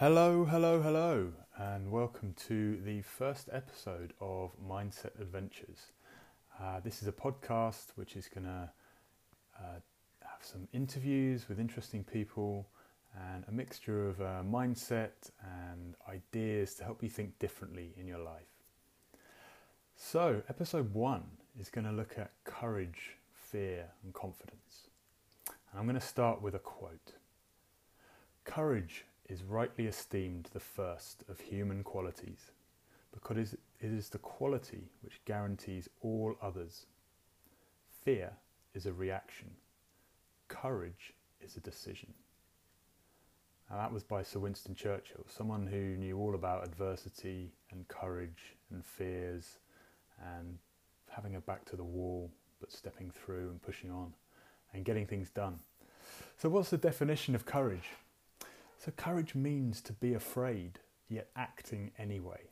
Hello, hello, hello, and welcome to the first episode of Mindset Adventures. Uh, this is a podcast which is going to uh, have some interviews with interesting people and a mixture of uh, mindset and ideas to help you think differently in your life. So, episode one is going to look at courage, fear, and confidence. And I'm going to start with a quote Courage is rightly esteemed the first of human qualities because it is the quality which guarantees all others. Fear is a reaction, courage is a decision. Now, that was by Sir Winston Churchill, someone who knew all about adversity and courage and fears and having a back to the wall but stepping through and pushing on and getting things done. So, what's the definition of courage? So, courage means to be afraid, yet acting anyway.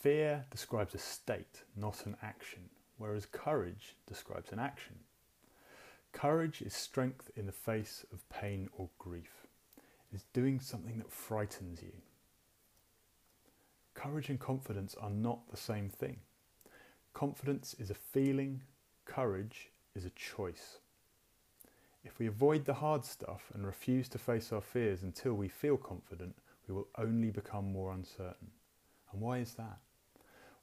Fear describes a state, not an action, whereas courage describes an action. Courage is strength in the face of pain or grief. It is doing something that frightens you. Courage and confidence are not the same thing. Confidence is a feeling, courage is a choice. If we avoid the hard stuff and refuse to face our fears until we feel confident, we will only become more uncertain. And why is that?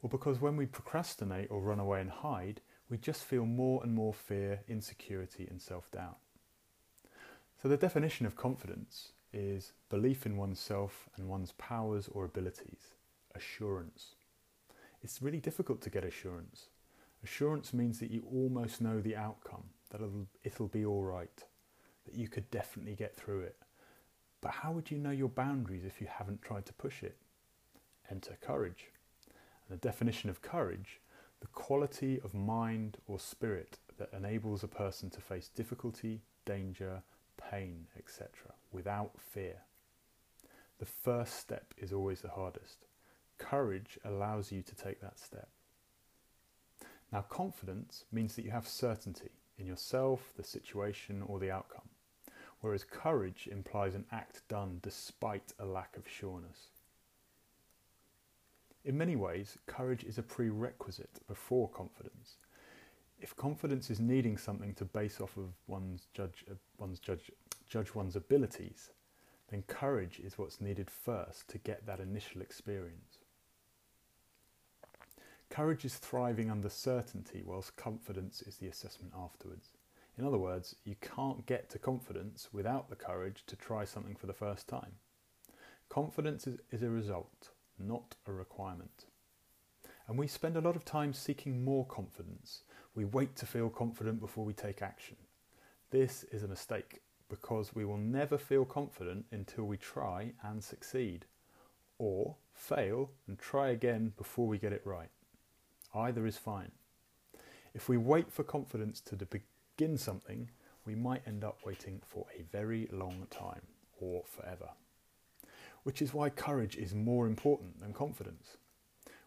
Well, because when we procrastinate or run away and hide, we just feel more and more fear, insecurity, and self doubt. So, the definition of confidence is belief in oneself and one's powers or abilities, assurance. It's really difficult to get assurance. Assurance means that you almost know the outcome, that it'll, it'll be all right, that you could definitely get through it. But how would you know your boundaries if you haven't tried to push it? Enter courage. And the definition of courage, the quality of mind or spirit that enables a person to face difficulty, danger, pain, etc., without fear. The first step is always the hardest. Courage allows you to take that step. Now, confidence means that you have certainty in yourself, the situation, or the outcome, whereas courage implies an act done despite a lack of sureness. In many ways, courage is a prerequisite before confidence. If confidence is needing something to base off of one's judge, uh, one's judge, judge one's abilities, then courage is what's needed first to get that initial experience. Courage is thriving under certainty, whilst confidence is the assessment afterwards. In other words, you can't get to confidence without the courage to try something for the first time. Confidence is, is a result, not a requirement. And we spend a lot of time seeking more confidence. We wait to feel confident before we take action. This is a mistake because we will never feel confident until we try and succeed, or fail and try again before we get it right. Either is fine. If we wait for confidence to begin something, we might end up waiting for a very long time or forever. Which is why courage is more important than confidence.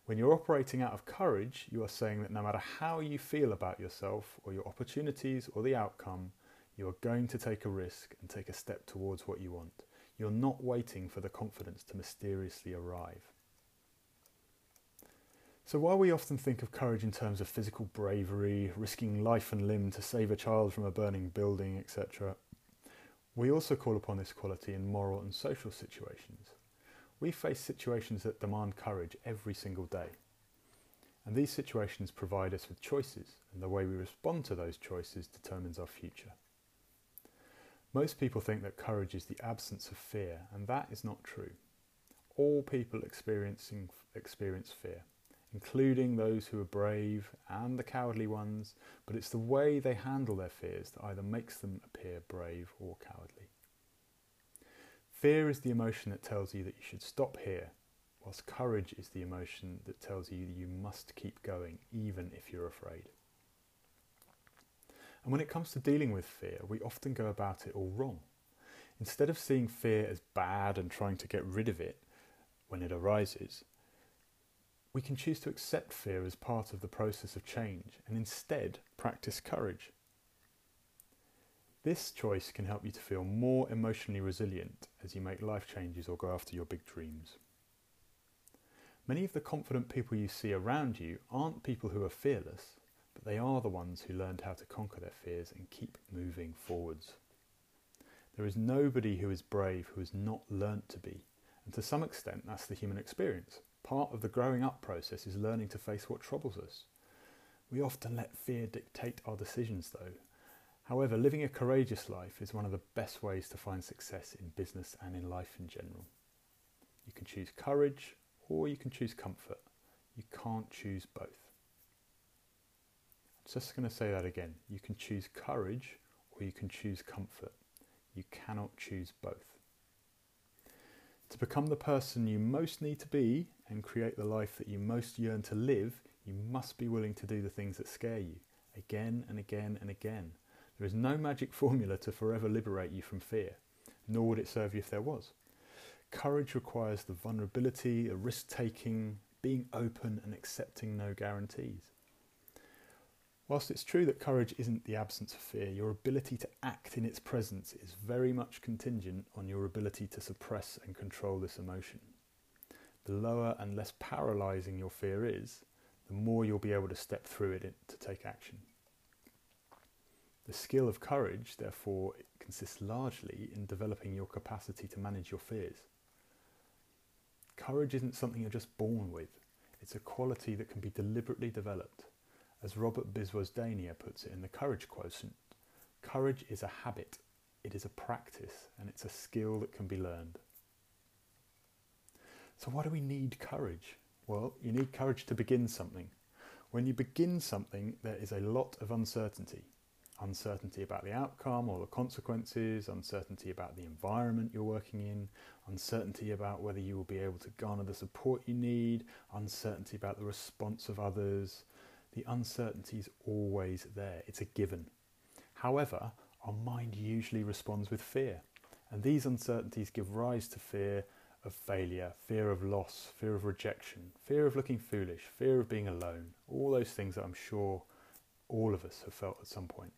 When you're operating out of courage, you are saying that no matter how you feel about yourself or your opportunities or the outcome, you are going to take a risk and take a step towards what you want. You're not waiting for the confidence to mysteriously arrive. So, while we often think of courage in terms of physical bravery, risking life and limb to save a child from a burning building, etc., we also call upon this quality in moral and social situations. We face situations that demand courage every single day. And these situations provide us with choices, and the way we respond to those choices determines our future. Most people think that courage is the absence of fear, and that is not true. All people experiencing experience fear including those who are brave and the cowardly ones, but it's the way they handle their fears that either makes them appear brave or cowardly. Fear is the emotion that tells you that you should stop here, whilst courage is the emotion that tells you that you must keep going even if you're afraid. And when it comes to dealing with fear, we often go about it all wrong. Instead of seeing fear as bad and trying to get rid of it when it arises, we can choose to accept fear as part of the process of change and instead practice courage. This choice can help you to feel more emotionally resilient as you make life changes or go after your big dreams. Many of the confident people you see around you aren't people who are fearless, but they are the ones who learned how to conquer their fears and keep moving forwards. There is nobody who is brave who has not learnt to be, and to some extent that's the human experience. Part of the growing up process is learning to face what troubles us. We often let fear dictate our decisions though, However, living a courageous life is one of the best ways to find success in business and in life in general. You can choose courage or you can choose comfort. You can't choose both. I'm just going to say that again. You can choose courage or you can choose comfort. You cannot choose both. To become the person you most need to be and create the life that you most yearn to live, you must be willing to do the things that scare you again and again and again there is no magic formula to forever liberate you from fear, nor would it serve you if there was. Courage requires the vulnerability, the risk taking, being open, and accepting no guarantees. Whilst it's true that courage isn't the absence of fear, your ability to act in its presence is very much contingent on your ability to suppress and control this emotion. The lower and less paralysing your fear is, the more you'll be able to step through it to take action. The skill of courage, therefore, consists largely in developing your capacity to manage your fears. Courage isn't something you're just born with, it's a quality that can be deliberately developed. As Robert Biswas-Diener puts it in the Courage Quotient, courage is a habit, it is a practice, and it's a skill that can be learned. So, why do we need courage? Well, you need courage to begin something. When you begin something, there is a lot of uncertainty uncertainty about the outcome or the consequences, uncertainty about the environment you're working in, uncertainty about whether you will be able to garner the support you need, uncertainty about the response of others. The uncertainty is always there, it's a given. However, our mind usually responds with fear, and these uncertainties give rise to fear of failure, fear of loss, fear of rejection, fear of looking foolish, fear of being alone, all those things that I'm sure all of us have felt at some point.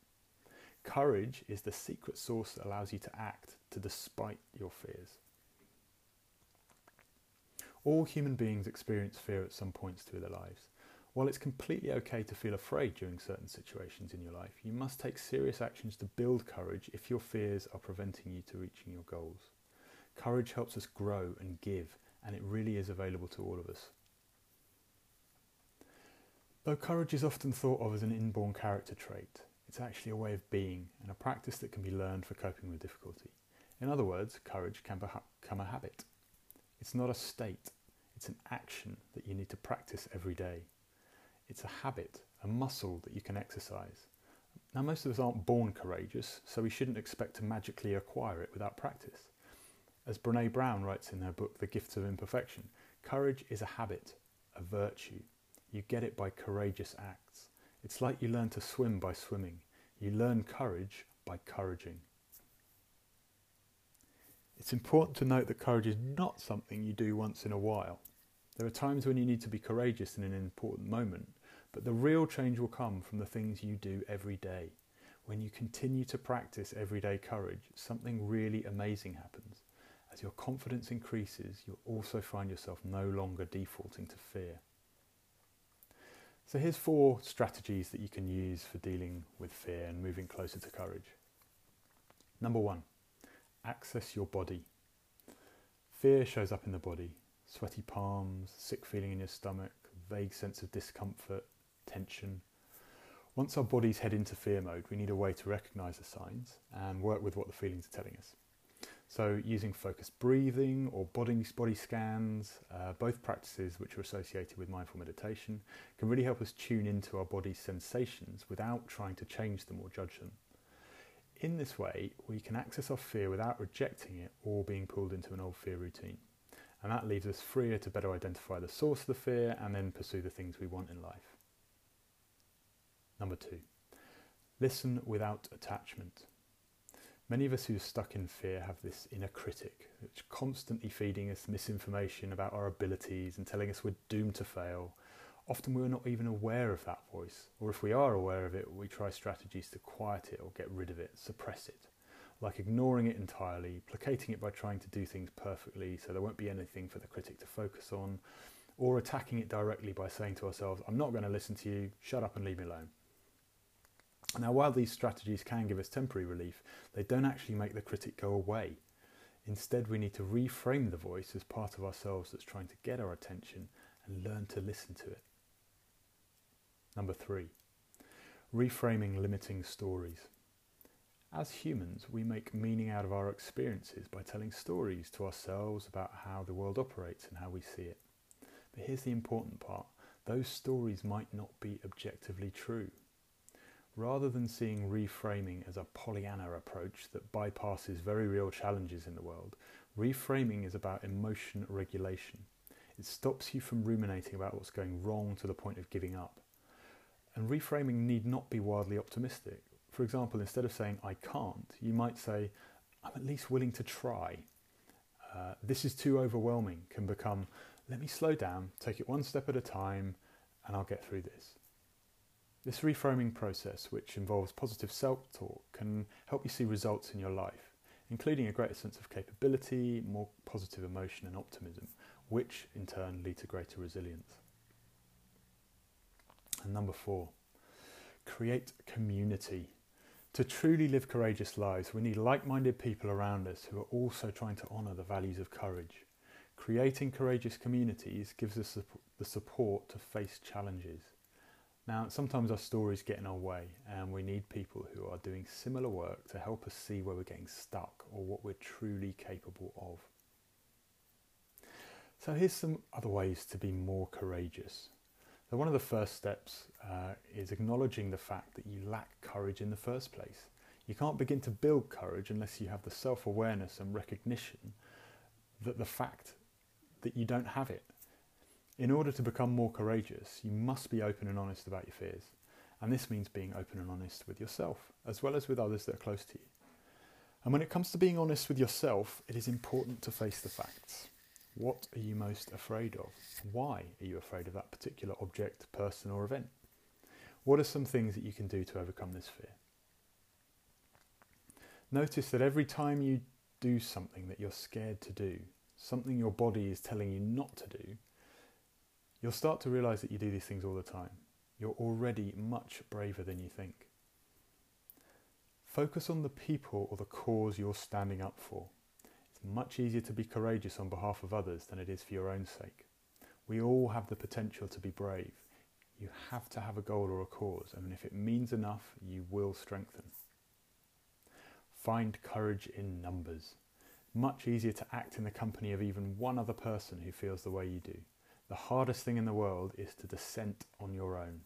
Courage is the secret source that allows you to act to despite your fears. All human beings experience fear at some points through their lives. While it's completely okay to feel afraid during certain situations in your life, you must take serious actions to build courage if your fears are preventing you to reaching your goals. Courage helps us grow and give, and it really is available to all of us. Though courage is often thought of as an inborn character trait, it's actually a way of being and a practice that can be learned for coping with difficulty. In other words, courage can become a habit. It's not a state, it's an action that you need to practice every day. It's a habit, a muscle that you can exercise. Now, most of us aren't born courageous, so we shouldn't expect to magically acquire it without practice. As Brene Brown writes in her book, The Gifts of Imperfection, courage is a habit, a virtue. You get it by courageous acts. It's like you learn to swim by swimming. You learn courage by couraging. It's important to note that courage is not something you do once in a while. There are times when you need to be courageous in an important moment, but the real change will come from the things you do every day. When you continue to practice everyday courage, something really amazing happens. As your confidence increases, you'll also find yourself no longer defaulting to fear. So here's four strategies that you can use for dealing with fear and moving closer to courage. Number one, access your body. Fear shows up in the body. Sweaty palms, sick feeling in your stomach, vague sense of discomfort, tension. Once our bodies head into fear mode, we need a way to recognize the signs and work with what the feelings are telling us. So, using focused breathing or body, body scans, uh, both practices which are associated with mindful meditation, can really help us tune into our body's sensations without trying to change them or judge them. In this way, we can access our fear without rejecting it or being pulled into an old fear routine. And that leaves us freer to better identify the source of the fear and then pursue the things we want in life. Number two, listen without attachment. Many of us who are stuck in fear have this inner critic that's constantly feeding us misinformation about our abilities and telling us we're doomed to fail, Often we're not even aware of that voice, or if we are aware of it, we try strategies to quiet it or get rid of it, suppress it, like ignoring it entirely, placating it by trying to do things perfectly so there won't be anything for the critic to focus on, or attacking it directly by saying to ourselves, I'm not going to listen to you, shut up and leave me alone. Now, while these strategies can give us temporary relief, they don't actually make the critic go away. Instead, we need to reframe the voice as part of ourselves that's trying to get our attention and learn to listen to it. Number three, reframing limiting stories. As humans, we make meaning out of our experiences by telling stories to ourselves about how the world operates and how we see it. But here's the important part those stories might not be objectively true. Rather than seeing reframing as a Pollyanna approach that bypasses very real challenges in the world, reframing is about emotion regulation. It stops you from ruminating about what's going wrong to the point of giving up. And reframing need not be wildly optimistic. For example, instead of saying, I can't, you might say, I'm at least willing to try. Uh, this is too overwhelming can become, let me slow down, take it one step at a time, and I'll get through this. This reframing process, which involves positive self talk, can help you see results in your life, including a greater sense of capability, more positive emotion, and optimism, which in turn lead to greater resilience. And number four, create community. To truly live courageous lives, we need like minded people around us who are also trying to honour the values of courage. Creating courageous communities gives us the support to face challenges. Now, sometimes our stories get in our way, and we need people who are doing similar work to help us see where we're getting stuck or what we're truly capable of. So, here's some other ways to be more courageous. So, one of the first steps uh, is acknowledging the fact that you lack courage in the first place. You can't begin to build courage unless you have the self awareness and recognition that the fact that you don't have it. In order to become more courageous, you must be open and honest about your fears. And this means being open and honest with yourself, as well as with others that are close to you. And when it comes to being honest with yourself, it is important to face the facts. What are you most afraid of? Why are you afraid of that particular object, person, or event? What are some things that you can do to overcome this fear? Notice that every time you do something that you're scared to do, something your body is telling you not to do, you'll start to realize that you do these things all the time. You're already much braver than you think. Focus on the people or the cause you're standing up for. It's much easier to be courageous on behalf of others than it is for your own sake. We all have the potential to be brave. You have to have a goal or a cause, and if it means enough, you will strengthen. Find courage in numbers. Much easier to act in the company of even one other person who feels the way you do. The hardest thing in the world is to dissent on your own.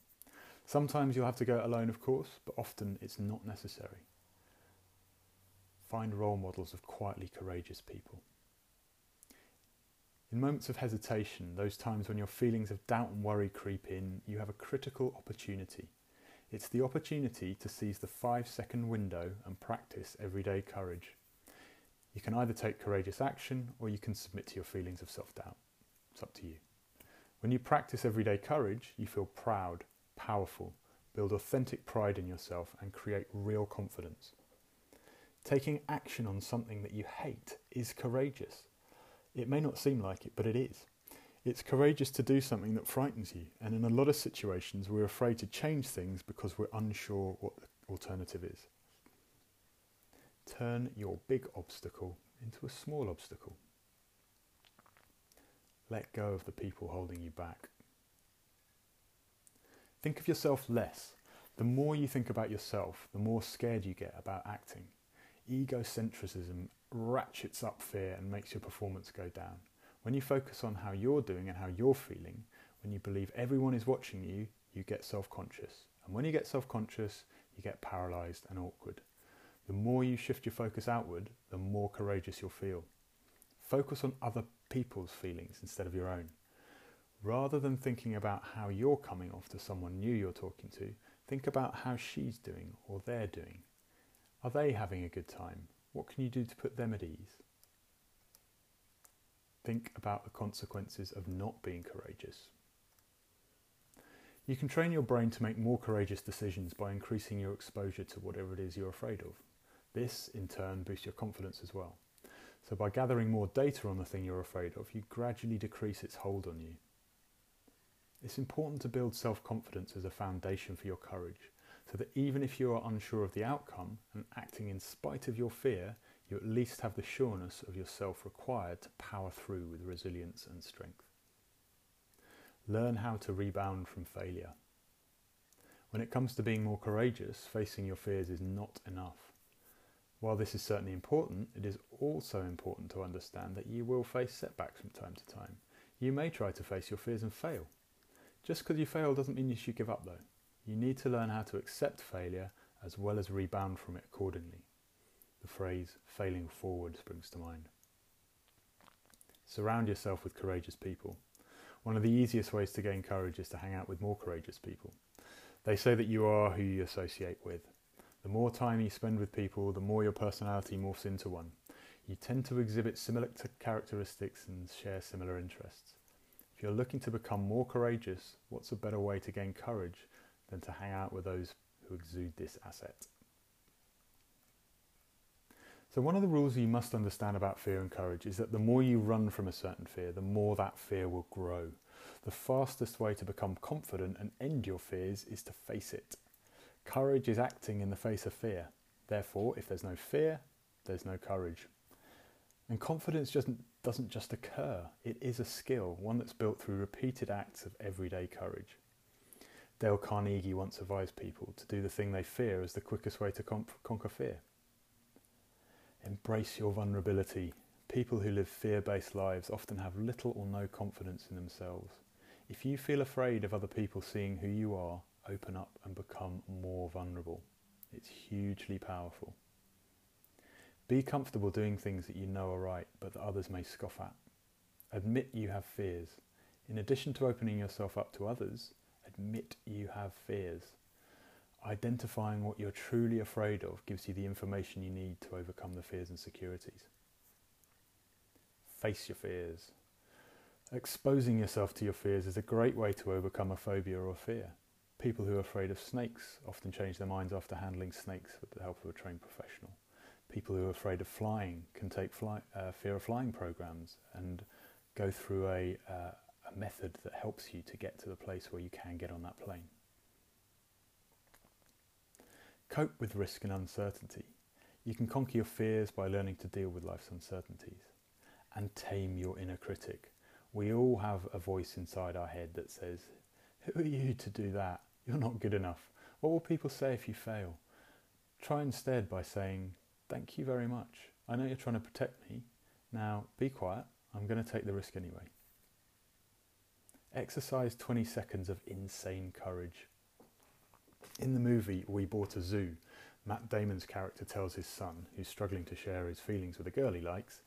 Sometimes you'll have to go it alone, of course, but often it's not necessary. Find role models of quietly courageous people. In moments of hesitation, those times when your feelings of doubt and worry creep in, you have a critical opportunity. It's the opportunity to seize the five second window and practice everyday courage. You can either take courageous action or you can submit to your feelings of self doubt. It's up to you. When you practice everyday courage, you feel proud, powerful, build authentic pride in yourself, and create real confidence. Taking action on something that you hate is courageous. It may not seem like it, but it is. It's courageous to do something that frightens you, and in a lot of situations, we're afraid to change things because we're unsure what the alternative is. Turn your big obstacle into a small obstacle. Let go of the people holding you back. Think of yourself less. The more you think about yourself, the more scared you get about acting egocentrism ratchets up fear and makes your performance go down. When you focus on how you're doing and how you're feeling, when you believe everyone is watching you, you get self conscious. And when you get self conscious, you get paralyzed and awkward. The more you shift your focus outward, the more courageous you'll feel. Focus on other people's feelings instead of your own. Rather than thinking about how you're coming off to someone new you're talking to, think about how she's doing or they're doing are they having a good time? What can you do to put them at ease? Think about the consequences of not being courageous. You can train your brain to make more courageous decisions by increasing your exposure to whatever it is you're afraid of. This, in turn, boosts your confidence as well. So, by gathering more data on the thing you're afraid of, you gradually decrease its hold on you. It's important to build self confidence as a foundation for your courage, so that even if you are unsure of the outcome and acting in spite of your fear, you at least have the sureness of yourself required to power through with resilience and strength. Learn how to rebound from failure. When it comes to being more courageous, facing your fears is not enough. While this is certainly important, it is also important to understand that you will face setbacks from time to time. You may try to face your fears and fail. Just because you fail doesn't mean you should give up, though. You need to learn how to accept failure as well as rebound from it accordingly. The phrase failing forward springs to mind. Surround yourself with courageous people. One of the easiest ways to gain courage is to hang out with more courageous people. They say that you are who you associate with. The more time you spend with people, the more your personality morphs into one. You tend to exhibit similar characteristics and share similar interests. If you're looking to become more courageous, what's a better way to gain courage than to hang out with those who exude this asset? So, one of the rules you must understand about fear and courage is that the more you run from a certain fear, the more that fear will grow. The fastest way to become confident and end your fears is to face it. Courage is acting in the face of fear. Therefore, if there's no fear, there's no courage. And confidence just doesn't just occur, it is a skill, one that's built through repeated acts of everyday courage. Dale Carnegie once advised people to do the thing they fear as the quickest way to conquer fear. Embrace your vulnerability. People who live fear based lives often have little or no confidence in themselves. If you feel afraid of other people seeing who you are, open up and become more vulnerable. It's hugely powerful. Be comfortable doing things that you know are right but that others may scoff at. Admit you have fears. In addition to opening yourself up to others, admit you have fears. Identifying what you're truly afraid of gives you the information you need to overcome the fears and securities. Face your fears. Exposing yourself to your fears is a great way to overcome a phobia or fear. People who are afraid of snakes often change their minds after handling snakes with the help of a trained professional. People who are afraid of flying can take fly, uh, fear of flying programs and go through a, uh, a method that helps you to get to the place where you can get on that plane. Cope with risk and uncertainty. You can conquer your fears by learning to deal with life's uncertainties and tame your inner critic. We all have a voice inside our head that says, Who are you to do that? You're not good enough. What will people say if you fail? Try instead by saying, Thank you very much. I know you're trying to protect me. Now be quiet. I'm going to take the risk anyway. Exercise 20 seconds of insane courage. In the movie We Bought a Zoo, Matt Damon's character tells his son, who's struggling to share his feelings with a girl he likes,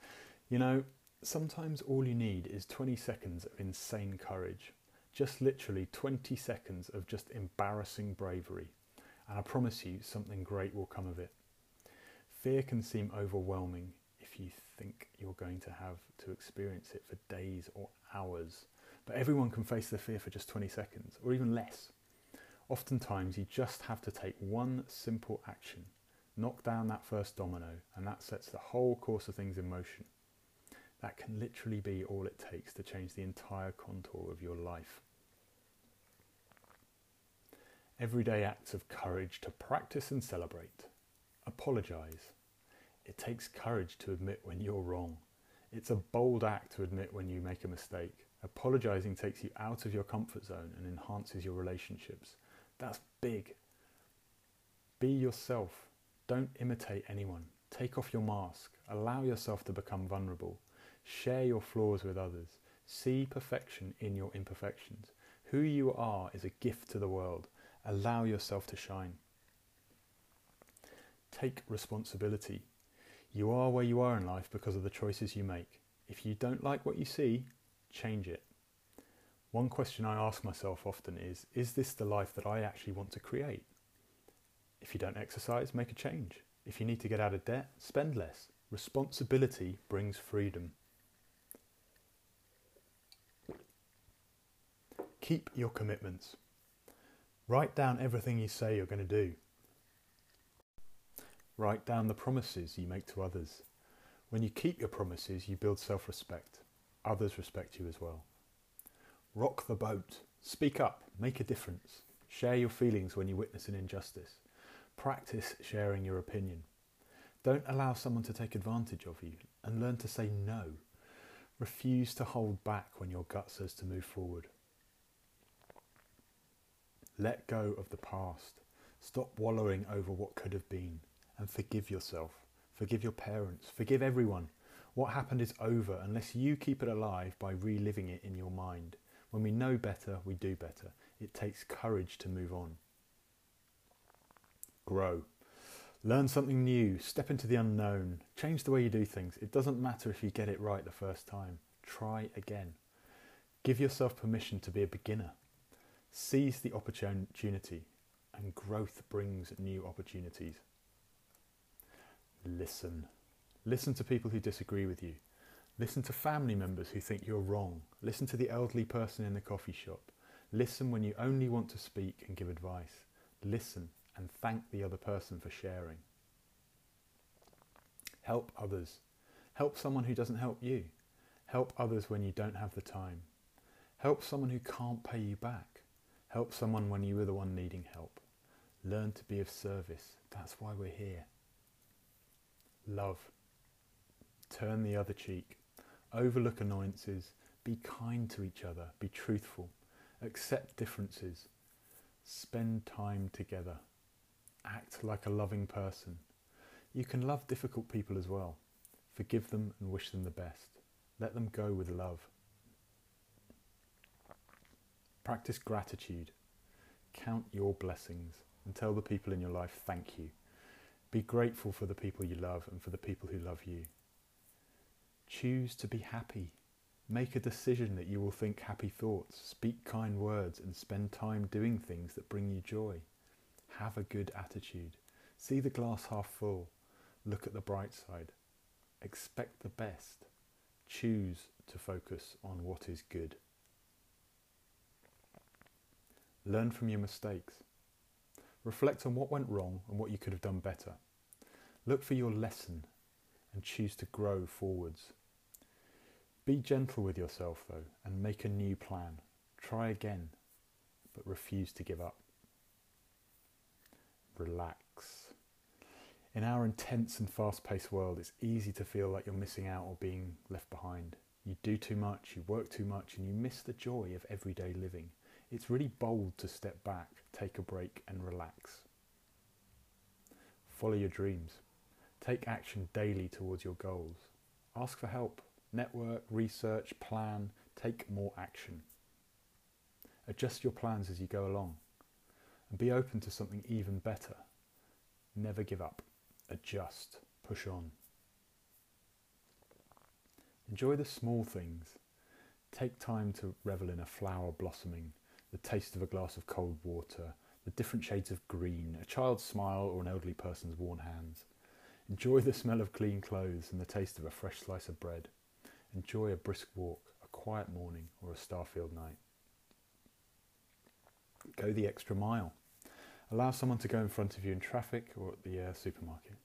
you know, sometimes all you need is 20 seconds of insane courage. Just literally 20 seconds of just embarrassing bravery. And I promise you, something great will come of it. Fear can seem overwhelming if you think you're going to have to experience it for days or hours. But everyone can face the fear for just 20 seconds, or even less. Oftentimes, you just have to take one simple action, knock down that first domino, and that sets the whole course of things in motion. That can literally be all it takes to change the entire contour of your life. Everyday acts of courage to practice and celebrate. Apologize. It takes courage to admit when you're wrong. It's a bold act to admit when you make a mistake. Apologizing takes you out of your comfort zone and enhances your relationships. That's big. Be yourself. Don't imitate anyone. Take off your mask. Allow yourself to become vulnerable. Share your flaws with others. See perfection in your imperfections. Who you are is a gift to the world. Allow yourself to shine. Take responsibility. You are where you are in life because of the choices you make. If you don't like what you see, change it. One question I ask myself often is Is this the life that I actually want to create? If you don't exercise, make a change. If you need to get out of debt, spend less. Responsibility brings freedom. Keep your commitments. Write down everything you say you're going to do. Write down the promises you make to others. When you keep your promises, you build self respect. Others respect you as well. Rock the boat. Speak up. Make a difference. Share your feelings when you witness an injustice. Practice sharing your opinion. Don't allow someone to take advantage of you and learn to say no. Refuse to hold back when your gut says to move forward. Let go of the past. Stop wallowing over what could have been and forgive yourself. Forgive your parents. Forgive everyone. What happened is over unless you keep it alive by reliving it in your mind. When we know better, we do better. It takes courage to move on. Grow. Learn something new. Step into the unknown. Change the way you do things. It doesn't matter if you get it right the first time. Try again. Give yourself permission to be a beginner. Seize the opportunity, and growth brings new opportunities. Listen. Listen to people who disagree with you. Listen to family members who think you're wrong. Listen to the elderly person in the coffee shop. Listen when you only want to speak and give advice. Listen and thank the other person for sharing. Help others. Help someone who doesn't help you. Help others when you don't have the time. Help someone who can't pay you back. Help someone when you are the one needing help. Learn to be of service. That's why we're here. Love. Turn the other cheek. Overlook annoyances. Be kind to each other. Be truthful. Accept differences. Spend time together. Act like a loving person. You can love difficult people as well. Forgive them and wish them the best. Let them go with love. Practice gratitude. Count your blessings and tell the people in your life thank you. Be grateful for the people you love and for the people who love you. Choose to be happy. Make a decision that you will think happy thoughts, speak kind words, and spend time doing things that bring you joy. Have a good attitude. See the glass half full. Look at the bright side. Expect the best. Choose to focus on what is good. Learn from your mistakes. Reflect on what went wrong and what you could have done better. Look for your lesson and choose to grow forwards. Be gentle with yourself though and make a new plan. Try again, but refuse to give up. Relax. In our intense and fast paced world, it's easy to feel like you're missing out or being left behind. You do too much, you work too much, and you miss the joy of everyday living. It's really bold to step back, take a break, and relax. Follow your dreams. Take action daily towards your goals. Ask for help. Network, research, plan. Take more action. Adjust your plans as you go along. And be open to something even better. Never give up. Adjust. Push on. Enjoy the small things. Take time to revel in a flower blossoming the taste of a glass of cold water, the different shades of green, a child's smile, or an elderly person's worn hands. Enjoy the smell of clean clothes and the taste of a fresh slice of bread. Enjoy a brisk walk, a quiet morning, or a star-filled night. Go the extra mile. Allow someone to go in front of you in traffic or at the uh, supermarket.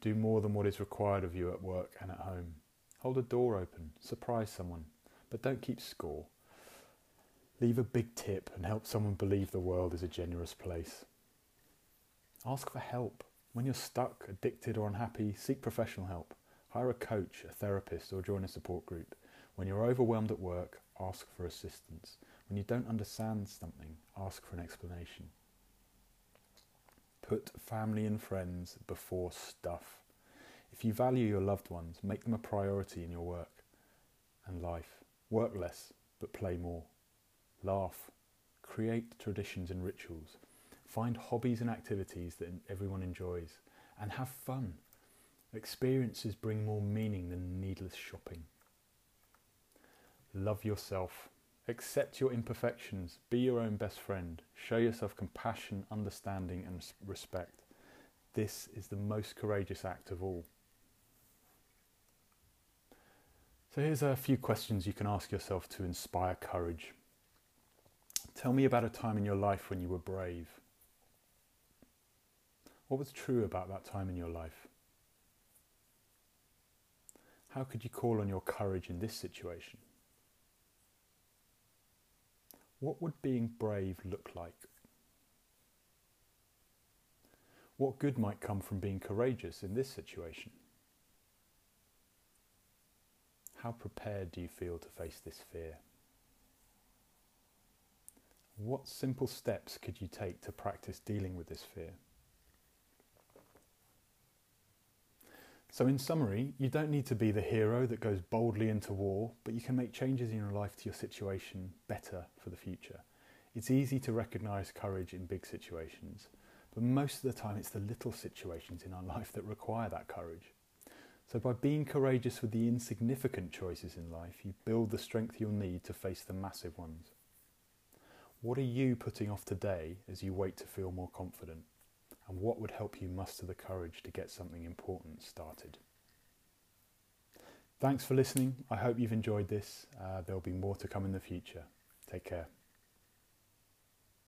Do more than what is required of you at work and at home. Hold a door open, surprise someone, but don't keep score. Leave a big tip and help someone believe the world is a generous place. Ask for help. When you're stuck, addicted, or unhappy, seek professional help. Hire a coach, a therapist, or join a support group. When you're overwhelmed at work, ask for assistance. When you don't understand something, ask for an explanation. Put family and friends before stuff. If you value your loved ones, make them a priority in your work and life. Work less, but play more laugh, create traditions and rituals, find hobbies and activities that everyone enjoys, and have fun. Experiences bring more meaning than needless shopping. Love yourself. Accept your imperfections. Be your own best friend. Show yourself compassion, understanding, and respect. This is the most courageous act of all. So, here's a few questions you can ask yourself to inspire courage. Tell me about a time in your life when you were brave. What was true about that time in your life? How could you call on your courage in this situation? What would being brave look like? What good might come from being courageous in this situation? How prepared do you feel to face this fear? What simple steps could you take to practice dealing with this fear? So, in summary, you don't need to be the hero that goes boldly into war, but you can make changes in your life to your situation better for the future. It's easy to recognize courage in big situations, but most of the time it's the little situations in our life that require that courage. So, by being courageous with the insignificant choices in life, you build the strength you'll need to face the massive ones. What are you putting off today as you wait to feel more confident? and what would help you muster the courage to get something important started. Thanks for listening. I hope you've enjoyed this. Uh, there'll be more to come in the future. Take care.